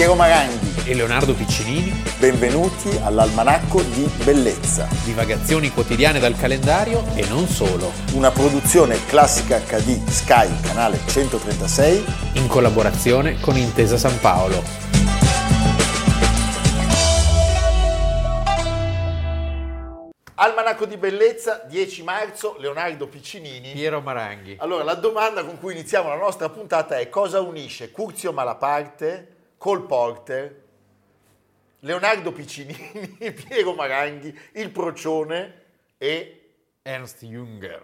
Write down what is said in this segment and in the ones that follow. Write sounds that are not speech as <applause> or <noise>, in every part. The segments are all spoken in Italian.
Piero Maranghi e Leonardo Piccinini. Benvenuti all'Almanacco di Bellezza. Divagazioni quotidiane dal calendario e non solo. Una produzione classica HD Sky, canale 136. In collaborazione con Intesa San Paolo. Almanacco di Bellezza, 10 marzo, Leonardo Piccinini. Piero Maranghi. Allora, la domanda con cui iniziamo la nostra puntata è cosa unisce Curzio Malaparte, Cole Porter, Leonardo Piccinini, <laughs> Piero Maranghi, il Procione e Ernst Jünger.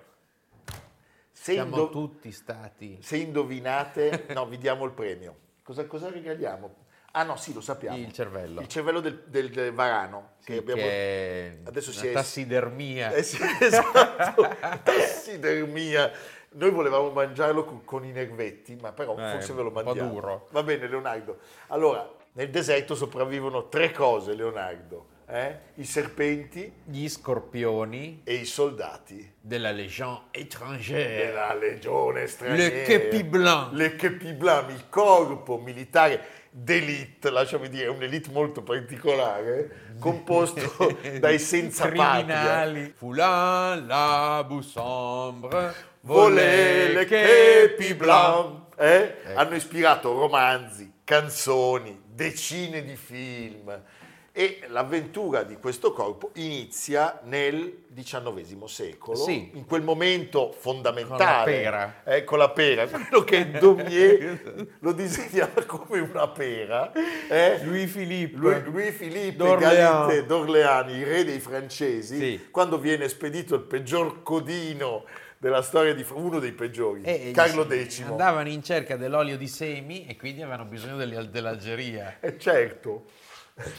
Se Siamo indo- tutti stati Se indovinate, no, vi diamo il premio. Cosa, cosa regaliamo? Ah no, sì, lo sappiamo. il cervello. Il cervello del, del- del Varano. Sì, che abbiamo... che adesso si è- tassidermia. Eh <laughs> sì, esatto, tassidermia. Noi volevamo mangiarlo con, i nervetti, ma però Eh, forse ve lo un po' mangiamo. duro. Va bene, Leonardo. Allora, nel deserto sopravvivono tre cose, Leonardo. eh? I serpenti Gli scorpioni e i soldati della Légion étrangère. della legione straniera. Le Kepi Blanc. Le Kepi Blanc, il corpo militare d'elite, lasciami dire, un'elite molto particolare, <laughs> composto dai senza patria. criminali. Foulin, la Boussambre, Volé le Kepi Blanc. Eh? Ecco. Hanno ispirato romanzi, canzoni, decine di film. E l'avventura di questo corpo inizia nel XIX secolo, Sì. in quel momento fondamentale. Con la pera. Eh, con la pera, <laughs> quello che Daumier <laughs> lo disegnava come una pera. eh? Louis Philippe. Louis, Louis Philippe d'Orléans. D'Orléans, il re dei francesi, Sì. quando viene spedito il peggior codino della storia di uno dei peggiori, E Carlo X. Andavano in cerca dell'olio di semi e quindi avevano bisogno dell'Algeria. E certo,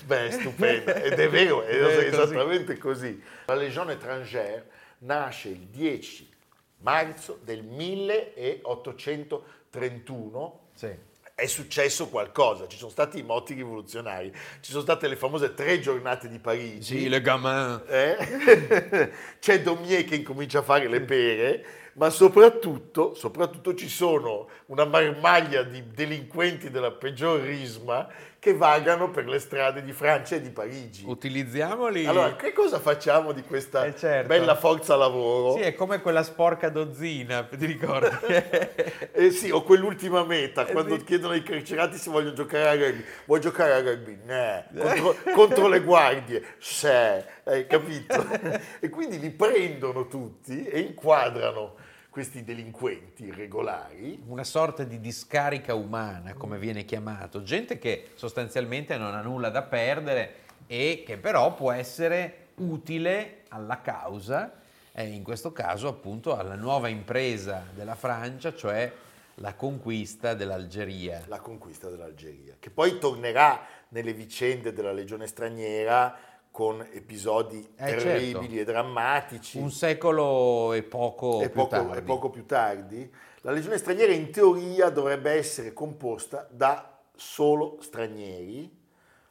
beh, è stupendo, <laughs> ed è vero, è È così. esattamente così. La Legion étrangère nasce il 10 marzo del 1831 Sì. È successo qualcosa, ci sono stati i moti rivoluzionari, ci sono state le famose tre giornate di Parigi. Sì, le gamin. Eh? <laughs> C'è Daumier che incomincia a fare le pere, ma soprattutto, soprattutto ci sono una marmaglia di delinquenti della peggior risma che vagano per le strade di Francia e di Parigi. Utilizziamoli. Allora, che cosa facciamo di questa Eh, certo. bella forza lavoro? Sì, è come quella sporca dozzina, ti ricordi? <laughs> Eh sì, o quell'ultima meta, quando Eh, sì. chiedono ai carcerati se vogliono giocare a rugby. Vuoi giocare a rugby? No. <laughs> Contro, contro le guardie? Sì, hai capito? <laughs> e quindi li prendono tutti e inquadrano questi delinquenti irregolari. Una sorta di discarica umana, come viene chiamato. Gente che sostanzialmente non ha nulla da perdere e che però può essere utile alla causa, e in questo caso appunto alla nuova impresa della Francia, cioè la conquista dell'Algeria. La conquista dell'Algeria, che poi tornerà nelle vicende della legione straniera con episodi Eh, terribili certo. e drammatici. Un secolo e poco e più poco, e poco più tardi, la legione straniera in teoria dovrebbe essere composta da solo stranieri.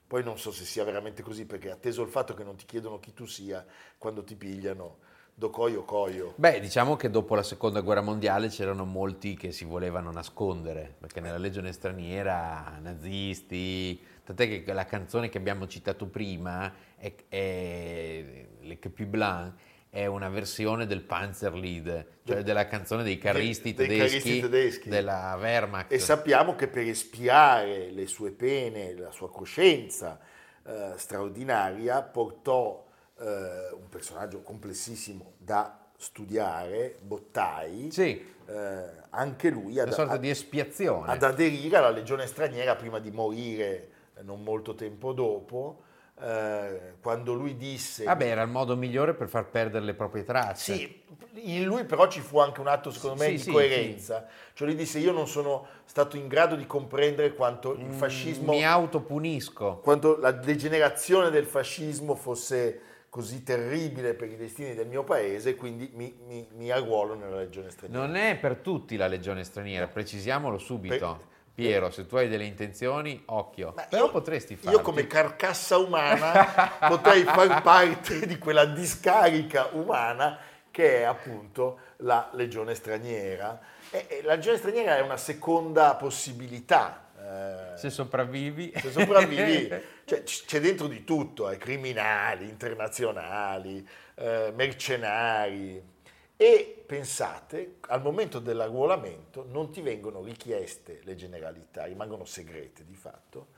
Poi non so se sia veramente così, perché atteso il fatto che non ti chiedono chi tu sia, quando ti pigliano, do coio coio. Beh, diciamo che dopo la seconda guerra mondiale c'erano molti che si volevano nascondere, perché nella legione straniera nazisti, tant'è che la canzone che abbiamo citato prima, è, è Le Kepi Blanc, è una versione del Panzerlied, cioè della canzone dei carristi, dei tedeschi, carristi tedeschi. della Wehrmacht. E sappiamo che per espiare le sue pene, la sua coscienza eh, straordinaria, portò eh, un personaggio complessissimo da studiare, Bottai, Sì, eh, anche lui ad, una sorta ad- di espiazione. ad aderire alla legione straniera prima di morire non molto tempo dopo, eh, quando lui disse... Vabbè, era il modo migliore per far perdere le proprie tracce. Sì, in lui però ci fu anche un atto secondo me Sì, di sì, coerenza, cioè lui disse io non sono stato in grado di comprendere quanto il fascismo, Mi autopunisco. quanto la degenerazione del fascismo fosse così terribile per i destini del mio paese, quindi mi, mi, mi arruolo nella legione straniera. Non è per tutti la legione straniera, precisiamolo subito. Per- Piero, se tu hai delle intenzioni, occhio. Ma Però io- potresti farlo. Io come carcassa umana <laughs> potrei far parte di quella discarica umana che è appunto la legione straniera. E, e la legione straniera è una seconda possibilità. eh, Se sopravvivi. se sopravvivi, <laughs> cioè, c'è dentro di tutto, eh, criminali, internazionali, eh, mercenari. E pensate, al momento dell'arruolamento non ti vengono richieste le generalità, rimangono segrete di fatto,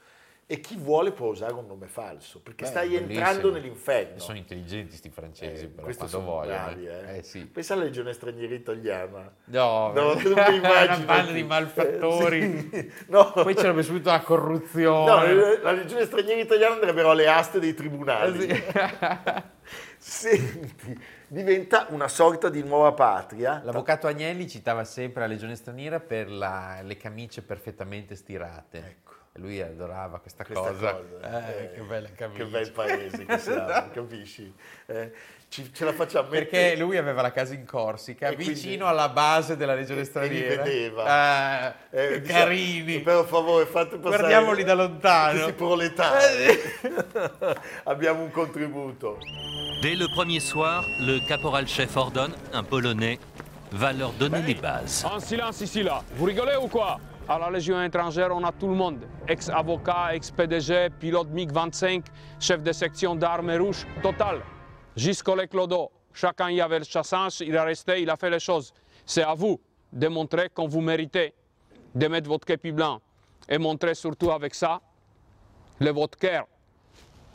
e chi vuole può usare un nome falso, perché Beh, stai bellissimo. entrando nell'inferno. Sono intelligenti sti francesi, Eh, però, quando vogliono. bravi, eh. Eh, sì. Pensa alla legione straniera italiana. No, No, tu una mi <laughs> immagini- banda di malfattori. Eh, sì. <laughs> No. Poi c'era subito la No, corruzione. la la legione straniera italiana andrebbero alle aste dei tribunali. Eh, <laughs> Senti, diventa una sorta di nuova patria. L'avvocato Agnelli citava sempre la legione straniera per la- le camicie perfettamente stirate. Ecco. Lui adorava questa, questa cosa. cosa. Eh, Eh, che bella camicia. Che bel paese che siamo, <laughs> capisci? Eh, ci- ce la facciamo Perché lui aveva la casa in Corsica, E quindi- vicino alla base della legione e- e li straniera. vedeva. Ah, Eh, diciamo, carini. Per favore, fate passare Guardiamoli da lontano. Questi proletari. Eh, <laughs> Abbiamo un contributo. Dès le premier soir, le caporal-chef ordonne, un Polonais, va leur donner les bases. En silence ici là. Vous rigolez ou quoi À la Légion étrangère, on a tout le monde. Ex-avocat, ex-PDG, pilote MiG-25, chef de section d'armes rouges, total. Jusqu'au clodo. Chacun y avait le chassage, il a resté, il a fait les choses. C'est à vous de montrer qu'on vous méritez, de mettre votre képi blanc et montrer surtout avec ça le votre cœur.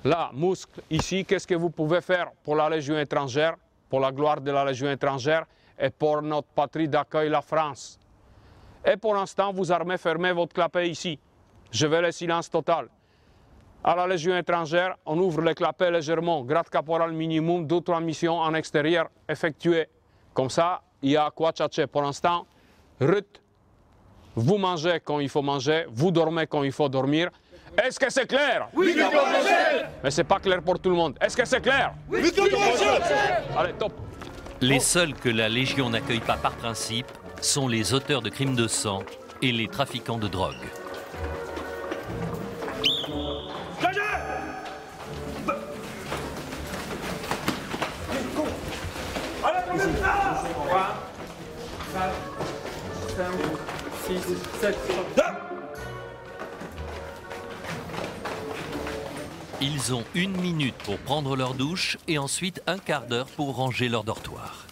Là, muscle, ici, qu'est-ce que vous pouvez faire pour la Légion étrangère, pour la gloire de la Légion étrangère et pour notre patrie d'accueil, la France? Et pour l'instant, vous armez, fermez votre clapet ici. Je veux le silence total. À la Légion étrangère, on ouvre le clapet légèrement, grade caporal minimum, deux, trois missions en extérieur effectuées. Comme ça, il y a quoi tchatcher. Pour l'instant, rut, vous mangez quand il faut manger, vous dormez quand il faut dormir. Est-ce que c'est clair? Oui, Mais c'est pas clair pour tout le monde. Est-ce que c'est clair? Oui, Allez, top. Les seuls que la Légion n'accueille pas par principe sont les auteurs de crimes de sang et les trafiquants de drogue. Ils ont une minute pour prendre leur douche et ensuite un quart d'heure pour ranger leur dortoir.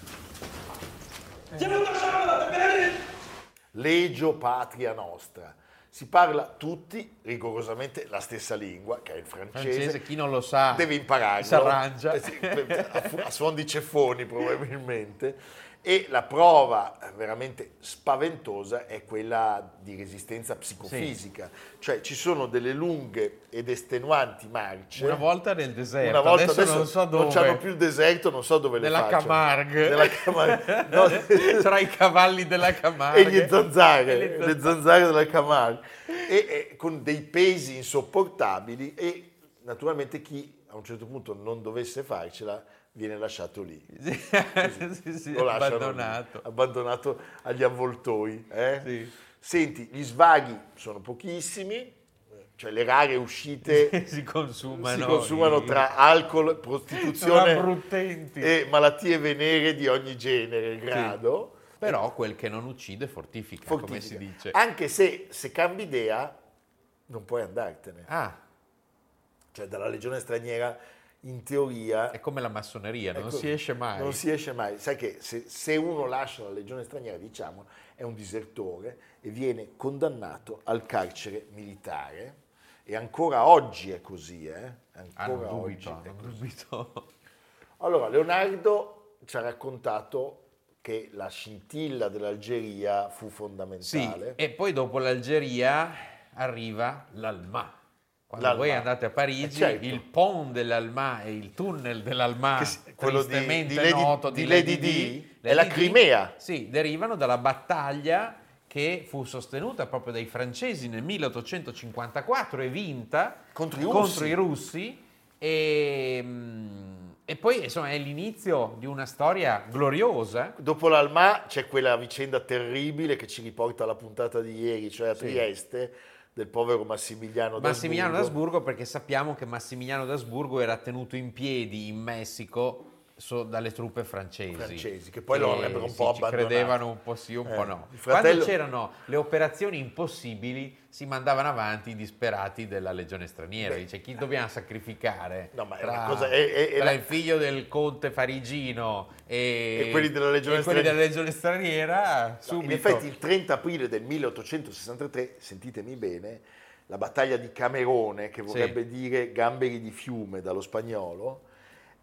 Legio Patria Nostra. Si parla tutti rigorosamente la stessa lingua, che è il francese. Francese, chi non lo sa, deve impararlo. si arrangia. Eh a, a suon di ceffoni probabilmente. E la prova eh, veramente spaventosa è quella di resistenza psicofisica. Cioè ci sono delle lunghe ed estenuanti marce. Una volta nel deserto, Una volta adesso, adesso non so dove. non c'hanno più il deserto, non so dove Nella le facciano. Camargue. Nella Camargue. <laughs> No, Tra i cavalli della Camargue. e gli zanzare, E le le zanzare. zanzare della Camargue, e, e con dei pesi insopportabili e naturalmente chi a un certo punto non dovesse farcela viene lasciato lì. <laughs> sì, sì, Lo lasciano lì, abbandonato. abbandonato agli avvoltoi. eh? Sì. Senti, gli svaghi sono pochissimi, cioè le rare uscite <laughs> si consumano. si consumano tra alcol, prostituzione <laughs> e malattie venere di ogni genere grado. Però quel che non uccide fortifica, come Fortifica. si dice. Anche se, se cambi idea non puoi andartene. Ah, Cioè dalla legione straniera in teoria è come la massoneria, non ecco, si esce mai. Non si esce mai. Sai che se, se uno lascia la legione straniera, diciamo, è un disertore e viene condannato al carcere militare. E ancora oggi è così, eh? Ah, Ancora oggi. dubito, è così. dubito. Allora, Leonardo ci ha raccontato che la scintilla dell'Algeria fu Sì, fondamentale. e poi dopo l'Algeria arriva l'Alma. Quando L'Alma. voi andate a Parigi, Eh, certo. il pont dell'Alma e il tunnel dell'Alma, Che quello di- di Lady- noto di Lady D, è la Lady Crimea. Sì, derivano dalla battaglia che fu sostenuta proprio dai francesi nel 1854 e vinta Contro i russi. i russi e, mm, e poi insomma è l'inizio di una storia gloriosa Dopo l'Alma c'è quella vicenda terribile che ci riporta alla puntata di ieri, cioè a Sì. Del povero Massimiliano d'Asburgo. Massimiliano d'Asburgo perché sappiamo che Massimiliano d'Asburgo era tenuto in piedi in Messico so- dalle truppe francesi. Francesi, che poi lo avrebbero un sì, po' ci abbandonato. credevano un po' sì, un Eh, po' no. fratello- Quando c'erano le operazioni impossibili, si mandavano avanti i disperati della legione straniera. Beh, Dice chi dobbiamo sacrificare No, ma tra, una cosa- è- è- è tra la- il figlio del conte farigino e, E quelli della legione e quelli straniera. della legione straniera, No, subito. In effetti il 30 aprile del 1863, sentitemi bene, la battaglia di Camerone, che vorrebbe dire gamberi di fiume dallo spagnolo,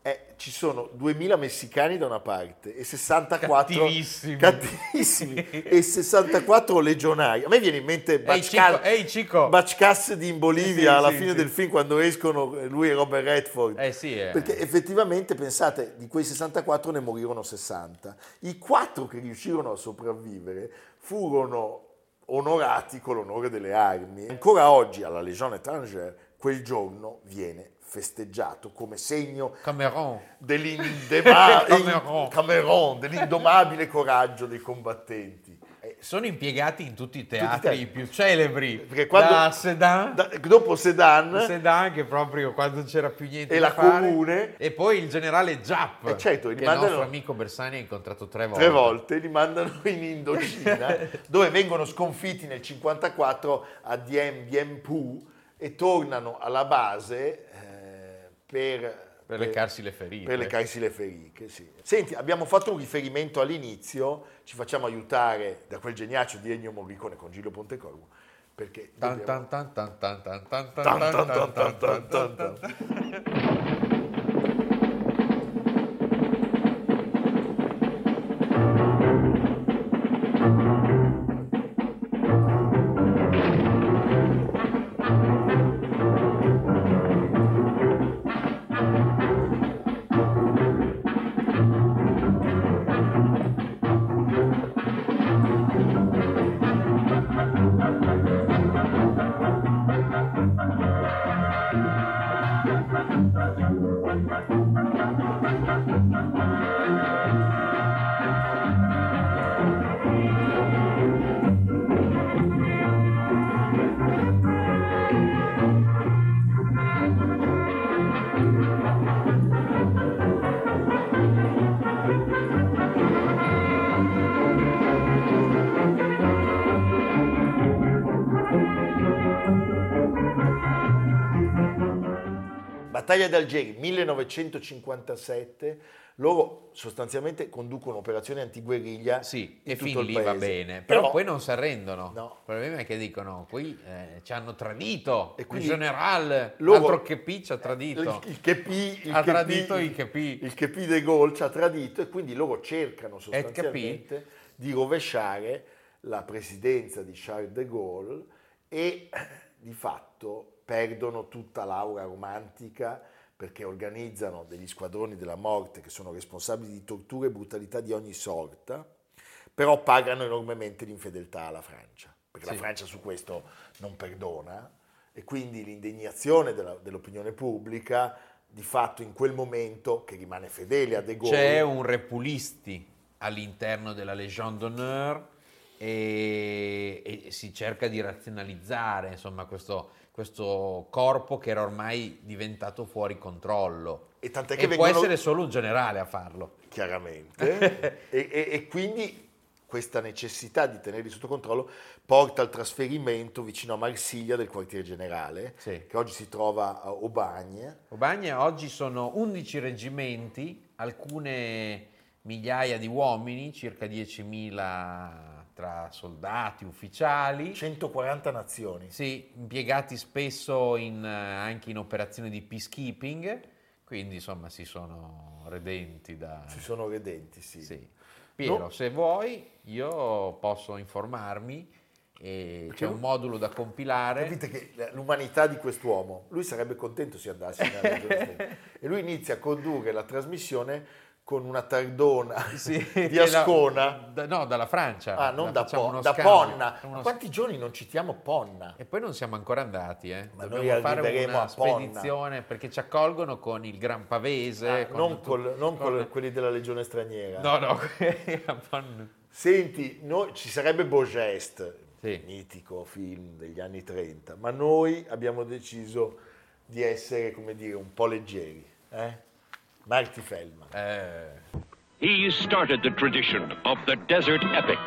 eh, ci sono 2000 messicani da una parte e 64 Cattivissimi. cattivissimi, <laughs> e 64 legionari. A me viene in mente Bacchas, ehi, Cico. Bacchcassidi in Bolivia Sì, alla sì, fine sì. del film quando escono eh, lui e Robert Redford. Eh eh. Perché effettivamente, pensate, di quei 64 ne morirono 60. I quattro che riuscirono a sopravvivere furono onorati con l'onore delle armi. Ancora oggi alla Légion étrangère quel giorno viene festeggiato come segno Cameron. dell'indema- <laughs> Cameron. Cameron, dell'indomabile coraggio dei combattenti. Eh, Sono impiegati in tutti i Tutti i teatri teatri. più celebri. Perché quando- da Sedan, da- dopo Sedan, Sedan che proprio quando c'era più niente E la fare. Comune. E poi il generale Giapp, Eh, certo, che li il mandano- nostro amico Bersani ha incontrato tre volte. tre volte li mandano in Indocina <laughs> dove vengono sconfitti nel 54 a Dien Bien Phu e tornano alla base per, Per lecarsi le ferite. per lecarsi le ferite. Sì. Senti, abbiamo fatto un riferimento all'inizio, ci facciamo aiutare da quel geniaccio di Ennio Morricone con Giulio Pontecorvo perché dobbiamo- Battaglia d'Algeri 1957, loro sostanzialmente conducono operazioni antiguerriglia Sì, in e tutto fin il lì va bene. Però, poi non si arrendono. No. Il problema è che dicono, qui eh, ci hanno tradito. E il quindi generale, loro- che P ci ha tradito. il, il Chepi, il Ha tradito il Chepi. il Chepi de Gaulle ci ha tradito e quindi loro cercano sostanzialmente di rovesciare la presidenza di Charles de Gaulle e di fatto perdono tutta l'aura romantica perché organizzano degli squadroni della morte che sono responsabili di torture e brutalità di ogni sorta, però pagano enormemente l'infedeltà alla Francia, perché Sì. la Francia su questo non perdona e quindi l'indignazione della- dell'opinione pubblica di fatto in quel momento che rimane fedele a De Gaulle C'è un repulisti all'interno della Légion d'honneur e, e si cerca di razionalizzare insomma, questo, questo corpo che era ormai diventato fuori controllo. e tant'è E che può vengono essere solo un generale a farlo. chiaramente <laughs> e, e- e quindi questa necessità di tenerli sotto controllo porta al trasferimento vicino a Marsiglia del quartier generale Sì. che oggi si trova a Aubagne Aubagne oggi sono 11 reggimenti, alcune migliaia di uomini, circa 10.000 tra soldati, ufficiali. 140 nazioni Sì, impiegati spesso in, eh, anche in operazioni di peacekeeping, quindi insomma si sono redenti da... ci sono redenti sì. Sì. Piero, No. se vuoi io posso informarmi e Perché c'è un modulo da compilare. Capite che l'umanità di quest'uomo, lui sarebbe contento se andasse Argentina. <laughs> e lui inizia a condurre la trasmissione con una tardona Sì, <laughs> di Ascona. da- no, dalla Francia. Ah, non da, Po- da. Ponna. Uno quanti giorni non citiamo Ponna? E poi non siamo ancora andati, eh. Ma Dobbiamo noi fare una spedizione perché ci accolgono con il Gran Pavese. Ah, con non tutto- col- non con- con quelli della Legione Straniera. No, no. <laughs> Senti, noi- ci sarebbe Bogest, Sì. mitico film degli anni 30, ma noi abbiamo deciso di essere, come dire, un po' leggeri. eh? Marty Feldman. Eh, He started the tradition of the desert epic.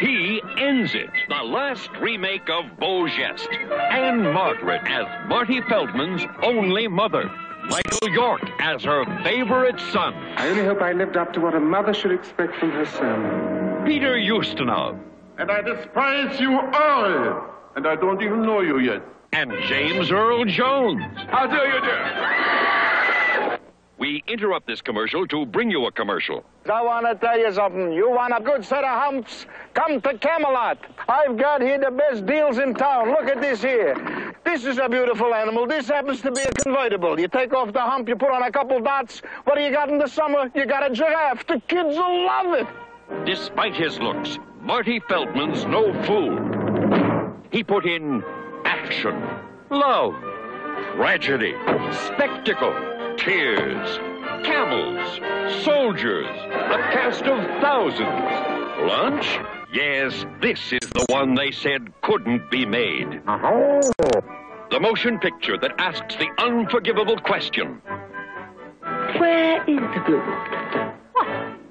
He ends it. The last remake of Beau Geste. Anne Margaret as Marty Feldman's only mother. Michael York as her favorite son. I only hope I lived up to what a mother should expect from her son. Peter Ustinov. And I despise you all. And I don't even know you yet. And James Earl Jones. How do you do? We interrupt this commercial to bring you a commercial. I want to tell you something. You want a good set of humps? Come to Camelot. I've got here the best deals in town. Look at this here. This is a beautiful animal. This happens to be a convertible. You take off the hump, you put on a couple dots. What do you got in the summer? You got a giraffe. The kids will love it. Despite his looks, Marty Feldman's no fool. He put in action, love, tragedy, spectacle, tears, camels, soldiers, a cast of thousands. Lunch? Yes, this is the one they said couldn't be made. Uh-huh. The motion picture that asks the unforgivable question. Where is the blue? What?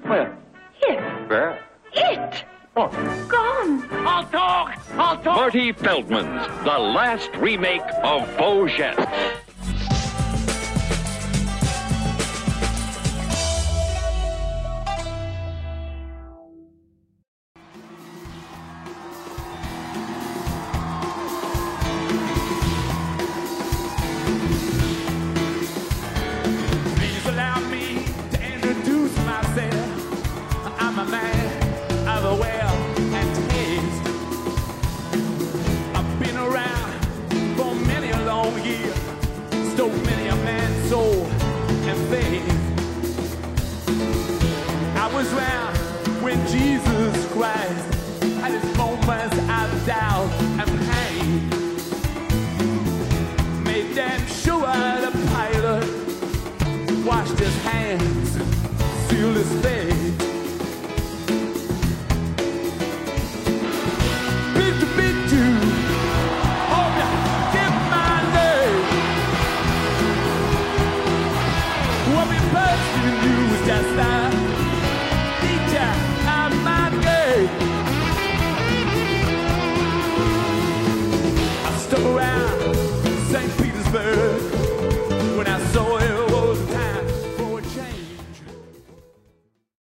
Where? Here. Where? It. Oh. Gone. I'll talk. I'll talk. Marty Feldman's the last remake of Beau Geste. You was just a teacher of my game. I stuck around St. Petersburg when I saw it was time for a change.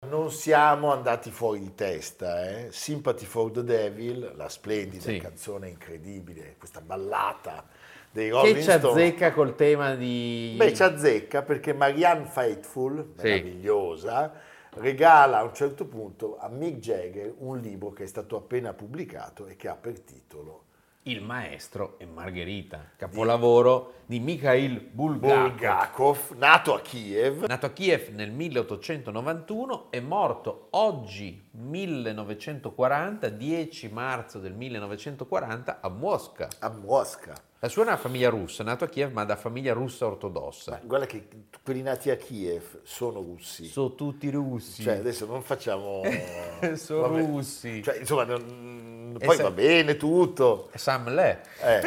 Non siamo andati fuori di testa, eh? Sympathy for the Devil, la splendida Sì. canzone incredibile, questa ballata dei che Rolling ci Stones. azzecca col tema di... Beh, ci azzecca perché Marianne Faithful, Sì. meravigliosa, regala a un certo punto a Mick Jagger un libro che è stato appena pubblicato e che ha per titolo Il maestro e Margherita, capolavoro di Mikhail Bulgakov. Bulgakov, nato a Kiev. Nato a Kiev nel 1891 e morto oggi 1940, 10 marzo del 1940 a Mosca. A Mosca. La sua è una famiglia russa, nato a Kiev ma da famiglia russa ortodossa. Guarda che quelli nati a Kiev sono russi. Sono tutti russi. Cioè, adesso non facciamo... <laughs> Sono vabbè. russi. Cioè, insomma, non- poi se- va bene tutto. Sam Le. Eh,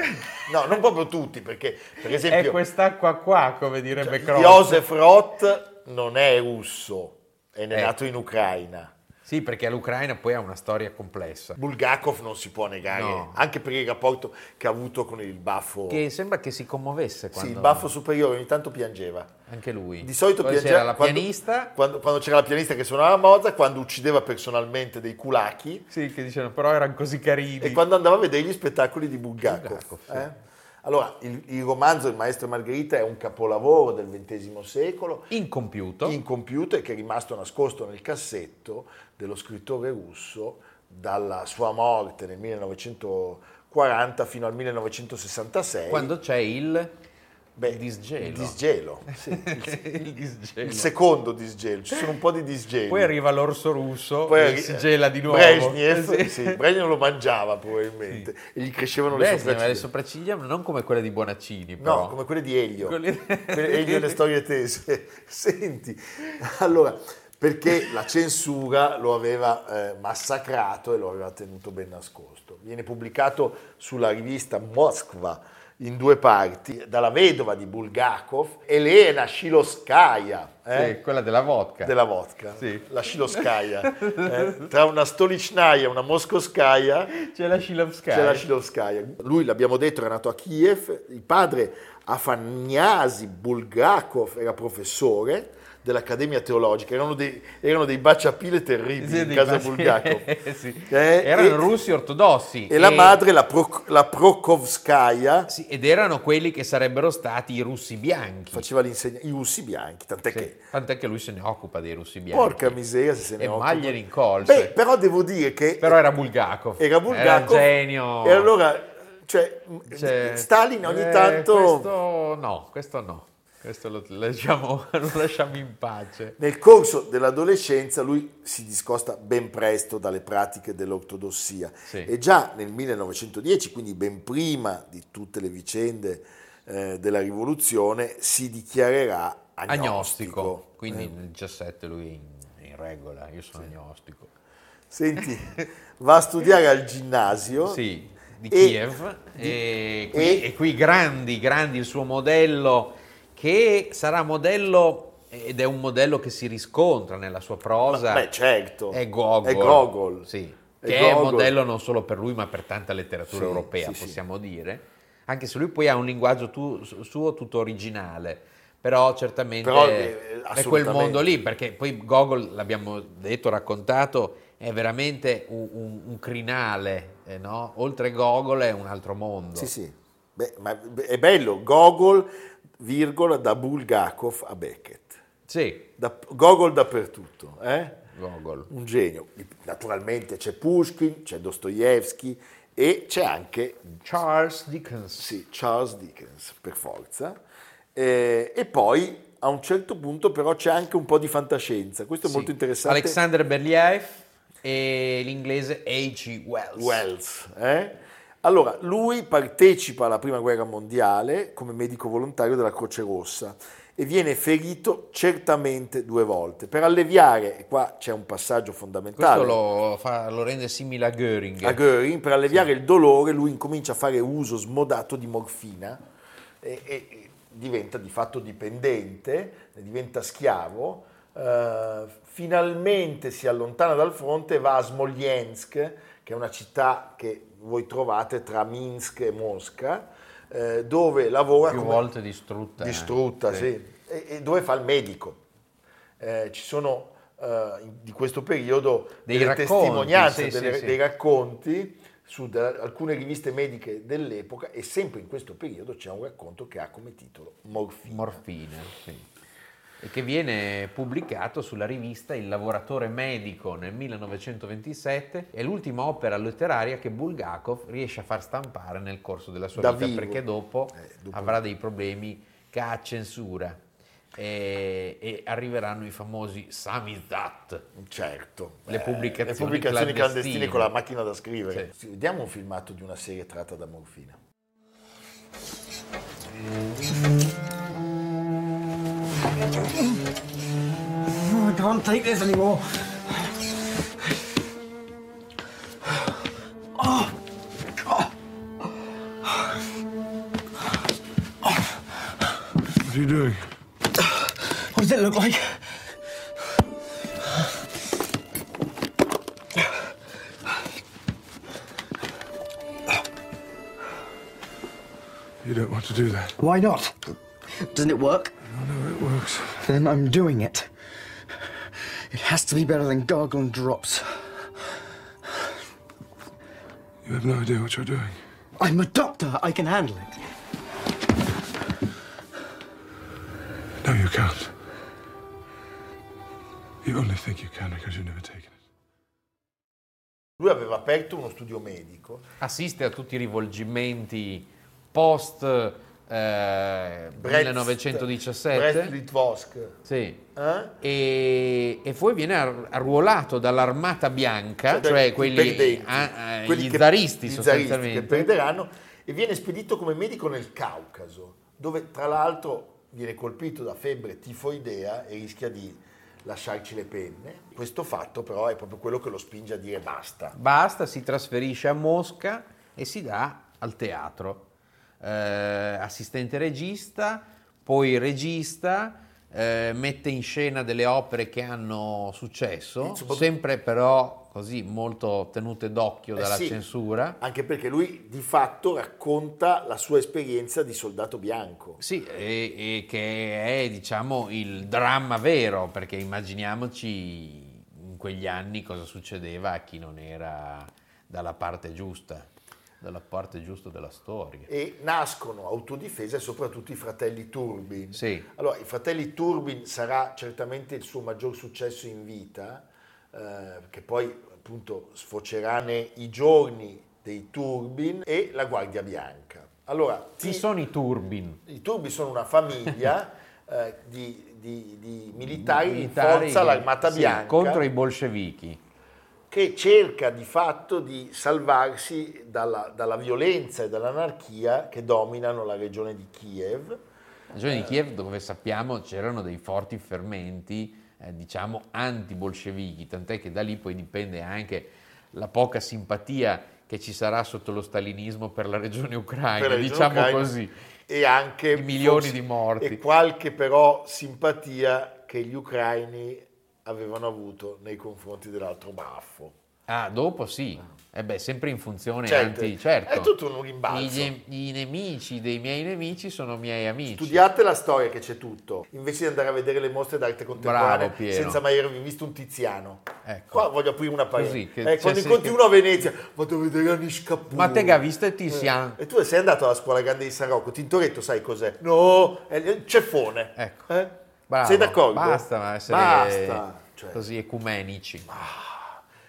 no, non proprio tutti, perché per <laughs> È esempio quest'acqua qua, come direbbe Croce. Joseph Roth non è russo, è Eh. nato in Ucraina. Sì, perché l'Ucraina poi ha una storia complessa. Bulgakov non si può negare, No. anche per il rapporto che ha avuto con il baffo. Che sembra che si commuovesse Sì, quando... il baffo superiore ogni tanto piangeva. Anche lui. Di solito Poi piangeva c'era la quando- pianista. Quando, quando c'era la pianista che suonava Mozart, quando uccideva personalmente dei culacchi Sì, che dicevano, però erano così carini. e quando andava a vedere gli spettacoli di Bulgakov. Bulgakov, sì. eh? Allora, il, il romanzo Il maestro Margherita è un capolavoro del XX secolo, Incompiuto. incompiuto e che è rimasto nascosto nel cassetto dello scrittore russo dalla sua morte nel 1940 fino al 1966. Quando c'è il Beh, disgelo. Il disgelo, sì, il, <laughs> il disgelo. il secondo disgelo, ci sono un po' di disgeli. Poi arriva l'orso russo Poi arri- si gela di nuovo. Brezhnev, Eh, sì, Brezhnev lo mangiava probabilmente e gli crescevano le Brezhnev aveva sopracciglia. le sopracciglia non come quelle di Bonaccini, però. No, come quelle di Elio. Quelle- Elio e le storie tese. <laughs> Senti, allora, perché la censura lo aveva eh, massacrato e lo aveva tenuto ben nascosto. Viene pubblicato sulla rivista Moskva in due parti, dalla vedova di Bulgakov, Elena Shilovskaya, eh? Sì, quella della vodka. della vodka, Sì. la Shilovskaya, eh? tra una Stolichnaya e una Moskovskaya C'è la Shilovskaya. c'è la Shilovskaya. Lui, l'abbiamo detto, era nato a Kiev, il padre Afaniasi Bulgakov era professore dell'Accademia Teologica, erano dei, erano dei baciapile terribili Sì, in casa baci- Bulgakov. <laughs> Sì. Eh, Erano e- russi ortodossi. E la madre, la, Pro- la Prokhovskaya, Sì, ed erano quelli che sarebbero stati i russi bianchi. faceva l'insegnante, i russi bianchi, tant'è che... Tant'è che lui se ne occupa dei russi bianchi. Porca miseria se se ne E occupa. maglie rincolse. Beh, però devo dire che... Però era Bulgakov. Era Bulgakov. Era genio. E allora, cioè, Cioè, Stalin ogni eh, tanto... Questo no, questo no. Questo lo, lasciamo, <laughs> lo lasciamo in pace. Nel corso dell'adolescenza lui si discosta ben presto dalle pratiche dell'ortodossia Sì. e già nel 1910, quindi ben prima di tutte le vicende eh, della rivoluzione, si dichiarerà agnostico. Agnostico. Quindi Eh, nel 17 lui è in, in regola, io sono agnostico. Senti, va a studiare al ginnasio. Sì, di e- Kiev. E, di- qui, e- e qui grandi, grandi il suo modello, che sarà modello, ed è un modello che si riscontra nella sua prosa. Beh, certo. È Gogol. È Gogol. Sì, È che è Gogol. modello non solo per lui, ma per tanta letteratura Sì, europea, sì, possiamo dire. Anche se lui poi ha un linguaggio tu- suo tutto originale. Però certamente Però, eh, è quel mondo lì, perché poi Gogol, l'abbiamo detto, raccontato, è veramente un, un- un crinale, eh, no? Oltre Gogol è un altro mondo. Sì, sì. Beh, ma è bello, Gogol, virgola, da Bulgakov a Beckett. Sì, Da- Gogol dappertutto, eh? Gogol. un genio. Naturalmente c'è Pushkin, c'è Dostoevsky e c'è anche Charles Dickens. sì, Charles Dickens, per forza. Eh, e poi a un certo punto però c'è anche un po' di fantascienza. Questo è Sì. molto interessante. Alexander Berliev e l'inglese H.G. Wells. Wells. eh? Allora, lui partecipa alla prima guerra mondiale come medico volontario della Croce Rossa e viene ferito certamente due volte. Per alleviare, e qua c'è un passaggio fondamentale, Questo lo, fa- lo rende simile a Göring. a Göring, per alleviare il dolore lui incomincia a fare uso smodato di morfina e, e- e diventa di fatto dipendente, diventa schiavo, eh, finalmente si allontana dal fronte e va a Smolensk, che è una città che voi trovate tra Minsk e Mosca, eh, dove lavora Più come- volte distrutta. distrutta, eh, sì. E, e dove fa il medico. Eh, ci sono eh, di questo periodo Dei delle racconti, testimonianze, sì, delle- sì. dei racconti su da- alcune riviste mediche dell'epoca e sempre in questo periodo c'è un racconto che ha come titolo Morfina. Morfina, sì. E che viene pubblicato sulla rivista Il lavoratore medico nel 1927. È l'ultima opera letteraria che Bulgakov riesce a far stampare nel corso della sua Da vita, vivo. perché dopo, Eh, dopo- avrà dei problemi che ha censura. E, e arriveranno i famosi samizdat. Certo. Le Eh, pubblicazioni le pubblicazioni clandestine clandestine con la macchina da scrivere. Sì. Vediamo un filmato di una serie tratta da morfina. I can't take this anymore. Oh, God. What are you doing? What does it look like? You don't want to do that. Why not? Doesn't it work? No, no, it works. Then I'm doing it. It has to be better than gargling drops. You have no idea what you're doing. I'm a doctor. I can handle it. No, you can't. You only think you can because you've never taken it. Lui aveva aperto uno studio medico. Assiste a tutti i rivolgimenti post eh, Brest- 1917. Brest-Litovsk. Sì. Eh? E, e poi viene ar- arruolato dall'armata bianca, cioè, i quelli, perdenti, ah, eh, quelli che- zaristi sostanzialmente. che perderanno e viene spedito come medico nel Caucaso, dove tra l'altro viene colpito da febbre tifoidea e rischia di lasciarci le penne. Questo fatto però è proprio quello che lo spinge a dire basta. Basta, si trasferisce a Mosca e si dà al teatro. Eh, assistente regista, poi regista, eh, mette in scena delle opere che hanno successo, sempre però così molto tenute d'occhio Eh dalla sì, censura. Anche perché lui di fatto racconta la sua esperienza di soldato bianco. Sì, e, e che è diciamo il dramma vero, perché immaginiamoci in quegli anni cosa succedeva a chi non era dalla parte giusta, dalla parte giusta della storia. E nascono autodifesa e soprattutto i fratelli Turbin. Sì. Allora, i fratelli Turbin sarà certamente il suo maggior successo in vita, eh, che poi appunto sfocerà nei giorni dei Turbin e la Guardia Bianca. Allora, Chi sono i Turbin? I Turbin sono una famiglia <laughs> eh, di, di- di militari, Militari, in forza all'Armata sì, Bianca contro i bolscevichi. Che cerca di fatto di salvarsi dalla, dalla violenza e dall'anarchia che dominano la regione di Kiev. La regione di Kiev dove sappiamo c'erano dei forti fermenti, eh, diciamo, anti-bolscevichi, tant'è che da lì poi dipende anche la poca simpatia che ci sarà sotto lo stalinismo per la regione ucraina, la regione diciamo ucraina, così. E anche I milioni forse- di morti. E qualche però simpatia che gli ucraini avevano avuto nei confronti dell'altro baffo. Ah, dopo sì. Eh beh, sempre in funzione Certo, anti... Certo. è tutto un rimbalzo. I, I nemici dei miei nemici sono miei amici. Studiate la storia che c'è tutto, invece di andare a vedere le mostre d'arte contemporanea senza mai aver visto un tiziano. Ecco. Qua voglio aprire una che Eh, c'è quando incontri che- uno a Venezia, vado a vedere Anish Kapoor. Ma te che ha visto il Tizian? Eh, E tu sei andato alla scuola grande di San Rocco, Tintoretto sai cos'è? No, è il ceffone. Ecco. Eh? Bravo. Sei d'accordo? Basta essere Basta. Cioè, così ecumenici.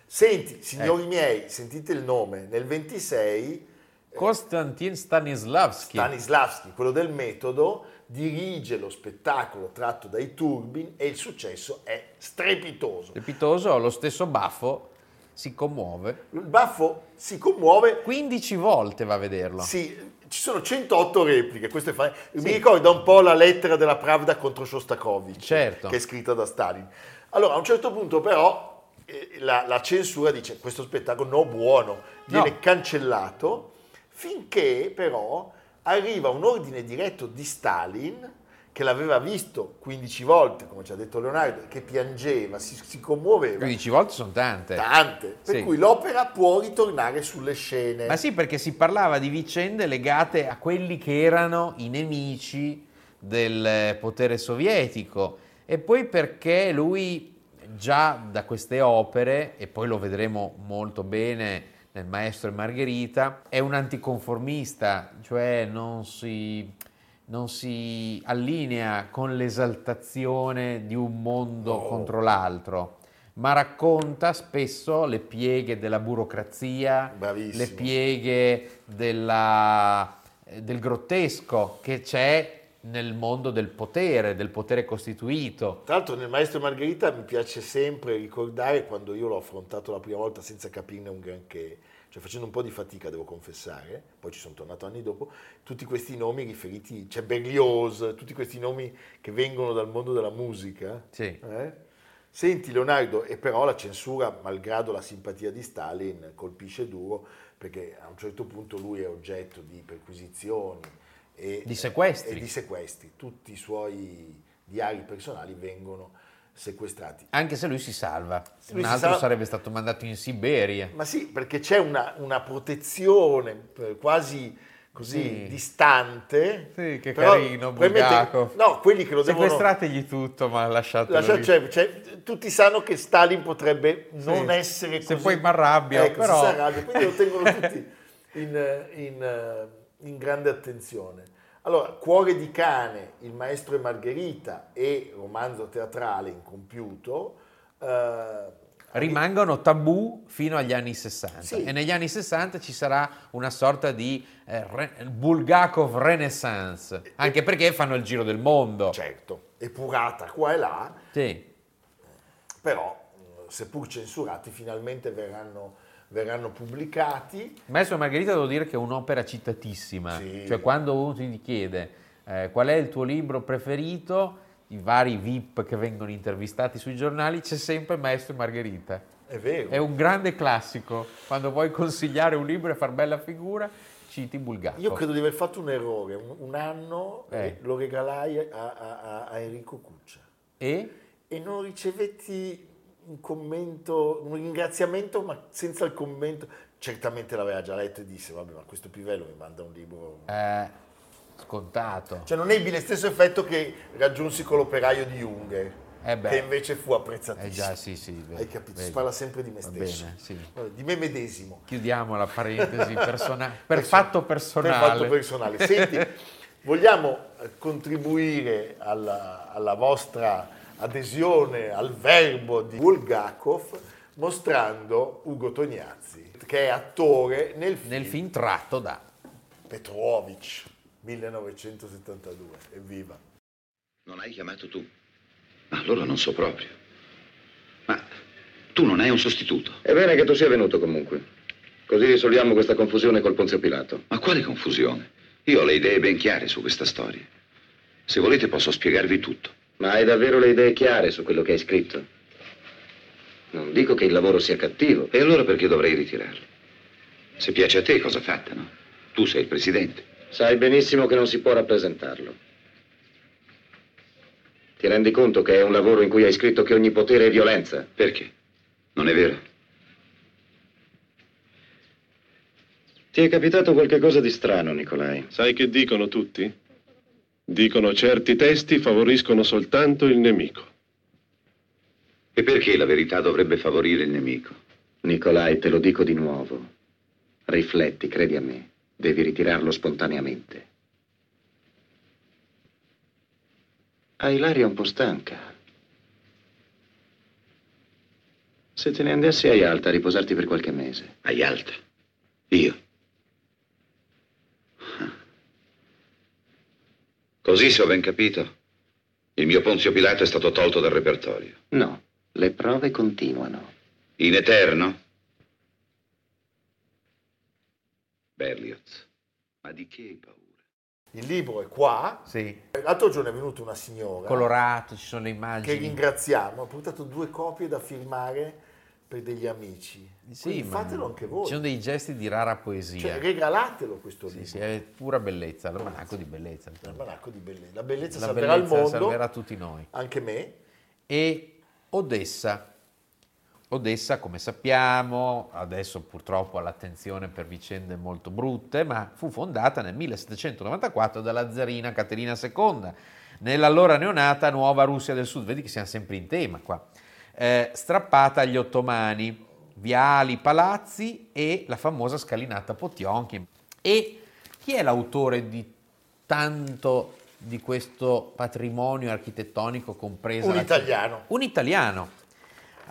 Senti, signori Ecco. miei, sentite il nome, nel 26 Konstantin Stanislavski. Stanislavski, quello del metodo, dirige lo spettacolo tratto dai Turbin e il successo è strepitoso. Strepitoso, lo stesso baffo si commuove. Il baffo si commuove, 15 volte va a vederlo. sì, ci sono 108 repliche, questo è fa- mi Sì. ricorda un po' la lettera della Pravda contro Shostakovich, Certo. che è scritta da Stalin. Allora, a un certo punto però eh, la, la censura dice questo spettacolo no buono, viene No. cancellato, finché però arriva un ordine diretto di Stalin che l'aveva visto 15 volte, come ci ha detto Leonardo, che piangeva, si, si commuoveva. 15 volte sono tante. Tante, per Sì. cui l'opera può ritornare sulle scene. Ma sì, perché si parlava di vicende legate a quelli che erano i nemici del potere sovietico e poi perché lui già da queste opere, e poi lo vedremo molto bene nel Maestro e Margherita, è un anticonformista, cioè non si, non si allinea con l'esaltazione di un mondo No. contro l'altro, ma racconta spesso le pieghe della burocrazia, Bravissimo. le pieghe della- eh, del grottesco che c'è nel mondo del potere, del potere costituito. Tra l'altro nel Maestro Margherita mi piace sempre ricordare quando io l'ho affrontato la prima volta senza capirne un granché, cioè facendo un po' di fatica devo confessare, poi ci sono tornato anni dopo, tutti questi nomi riferiti, c'è Berlioz, tutti questi nomi che vengono dal mondo della musica. Sì. eh? Senti Leonardo, e però la censura, malgrado la simpatia di Stalin, colpisce duro perché a un certo punto lui è oggetto di perquisizioni e Di sequestri. e di sequestri. Tutti i suoi diari personali vengono sequestrati. Anche se lui si salva, Lui un altro salva- sarebbe stato mandato in Siberia. Ma sì, perché c'è una, una protezione eh, quasi così Sì. distante. Sì, che però carino, Bulgakov. No, quelli che lo devono... Sequestrategli tutto, ma lasciatelo Lascia- cioè, cioè, tutti sanno che Stalin potrebbe non Sì. essere Se così. poi mi arrabbio, ecco, però- si arrabbia, quindi lo tengono <laughs> tutti in, in, eh, in grande attenzione. Allora, Cuore di cane, Il maestro e Margherita e romanzo teatrale incompiuto. eh, rimangono tabù fino agli anni 60 Sì. e negli anni 60 ci sarà una sorta di eh, re- Bulgakov Renaissance, anche perché fanno il giro del mondo. certo, epurata qua e là, Sì. però seppur censurati finalmente verranno, verranno pubblicati. Maestro Margherita devo dire che è un'opera citatissima, Sì. cioè quando uno ti chiede eh, qual è il tuo libro preferito, i vari VIP che vengono intervistati sui giornali, c'è sempre Maestro Margherita. È vero. È un grande classico, quando vuoi consigliare un libro e far bella figura, citi Bulgakov. Io credo di aver fatto un errore. Un, un anno Eh. lo regalai a, a- a- a Enrico Cuccia E? e non ricevetti un commento, un ringraziamento, ma senza il commento. Certamente l'aveva già letto e disse: Vabbè, ma questo pivello mi manda un libro. Eh, scontato. Cioè, non ebbi lo stesso effetto che raggiunsi con l'operaio di Junger, Eh beh. che invece fu apprezzatissimo. Eh già, sì, sì. Hai capito? Si vedi. parla sempre di me stesso. bene, sì. Di me medesimo. Chiudiamo la parentesi <laughs> personale. Per Perso- fatto Per personale. fatto personale. Senti, <laughs> vogliamo contribuire alla, alla vostra adesione al verbo di Bulgakov mostrando Ugo Tognazzi, che è attore nel film, Nel film tratto da... Petrovic 1972. Evviva! Non hai chiamato tu? Allora non so proprio. Ma tu non hai un sostituto? È bene che tu sia venuto comunque. Così risolviamo questa confusione col Ponzio Pilato. Ma quale confusione? Io ho le idee ben chiare su questa storia. Se volete posso spiegarvi tutto. Ma hai davvero le idee chiare su quello che hai scritto? Non dico che il lavoro sia cattivo. E allora perché dovrei ritirarlo? Se piace a te, cosa fatta, no? Tu sei il presidente. Sai benissimo che non si può rappresentarlo. Ti rendi conto che è un lavoro in cui hai scritto che ogni potere è violenza? Perché? Non è vero? Ti è capitato qualche cosa di strano, Nicolai? Sai che dicono tutti? Dicono certi testi favoriscono soltanto il nemico. E perché la verità dovrebbe favorire il nemico? Nicolai, te lo dico di nuovo. Rifletti, credi a me. Devi ritirarlo spontaneamente. A Ilaria è un po' stanca. Se te ne andassi a Yalta a riposarti per qualche mese. A Yalta? Io? Così, se ho ben capito, il mio Ponzio Pilato è stato tolto dal repertorio. No, le prove continuano. In eterno? Berlioz, ma di che hai paura? Il libro è qua. Sì. L'altro giorno è venuta una signora Colorato, ci sono le che immagini. ringraziamo, ha portato due copie da firmare per degli amici. Sì, Quindi fatelo anche voi. Ci sono dei gesti di rara poesia. Cioè, regalatelo questo libro. sì, è pura bellezza, l'almanacco di bellezza. L'almanacco di bellezza. La bellezza La salverà il bellezza mondo. salverà tutti noi. Anche me. E Odessa. Odessa, come sappiamo, adesso purtroppo ha l'attenzione per vicende molto brutte, ma fu fondata nel 1794 dalla zarina Caterina II, nell'allora neonata nuova Russia del Sud. Vedi che siamo sempre in tema qua. Eh, strappata agli ottomani, viali, palazzi e la famosa scalinata Potionkin. E chi è l'autore di tanto di questo patrimonio architettonico compreso? Un italiano. Un italiano.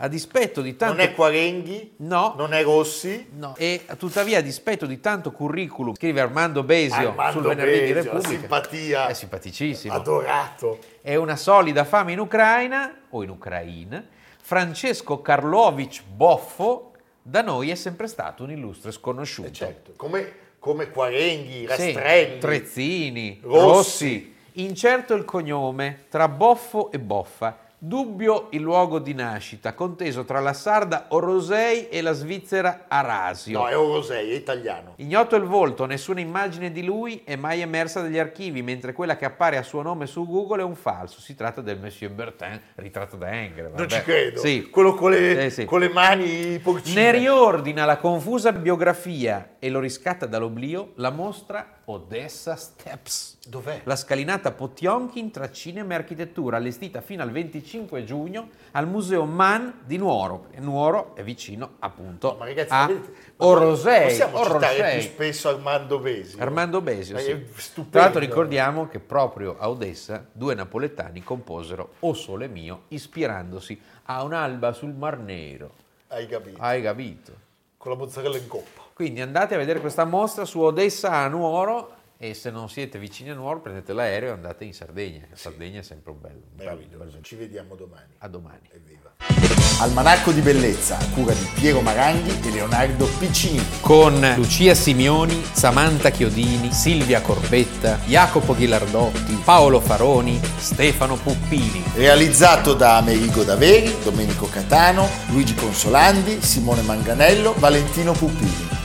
A dispetto di tanto... Non è Quarenghi, No. non è Rossi. No. E tuttavia, a dispetto di tanto curriculum, scrive Armando Besio Armando sul venerdì di Besio, la Repubblica. simpatia. È simpaticissimo. Adorato. È una solida fama in Ucraina o in Ucraina. Francesco Karlovich Boffo da noi è sempre stato un illustre sconosciuto. Certo. Come, come Quarenghi, Sì, Rastrelli. Trezzini, Rossi. Rossi. Incerto il cognome, tra Boffo e Boffa. Dubbio il luogo di nascita, conteso tra la sarda Orosei e la svizzera Arasio. No, è Orosei, è italiano. Ignoto il volto, nessuna immagine di lui è mai emersa dagli archivi, mentre quella che appare a suo nome su Google è un falso. Si tratta del Monsieur Bertin, ritratto da Engre. Non ci credo. Sì. Quello con le, Eh, sì. con le mani porcine. Ne riordina la confusa biografia e lo riscatta dall'oblio la mostra Odessa Steps. Dov'è? La scalinata Potionkin tra cinema e architettura, allestita fino al 25 giugno al Museo Man di Nuoro. Nuoro è vicino appunto Ma ragazzi, a vedete- Orosei. Possiamo citare Orosei. più spesso Armando Besi. Armando Besio, sì. è stupendo. Tra l'altro ricordiamo che proprio a Odessa due napoletani composero O Sole Mio ispirandosi a un'alba sul Mar Nero. Hai capito? Hai capito? Con la mozzarella in coppa. Quindi andate a vedere questa mostra su Odessa a Nuoro e se non siete vicini a Nuoro prendete l'aereo e andate in Sardegna. La Sardegna è sempre un bel, un bel, Meraviglioso. bel- Ci vediamo domani. A domani. Evviva. Almanacco di bellezza a cura di Piero Maranghi e Leonardo Piccini. Con Lucia Simioni, Samantha Chiodini, Silvia Corbetta, Jacopo Ghilardotti, Paolo Faroni, Stefano Puppini. Realizzato da Amerigo Daveri, Domenico Catano, Luigi Consolandi, Simone Manganello, Valentino Puppini.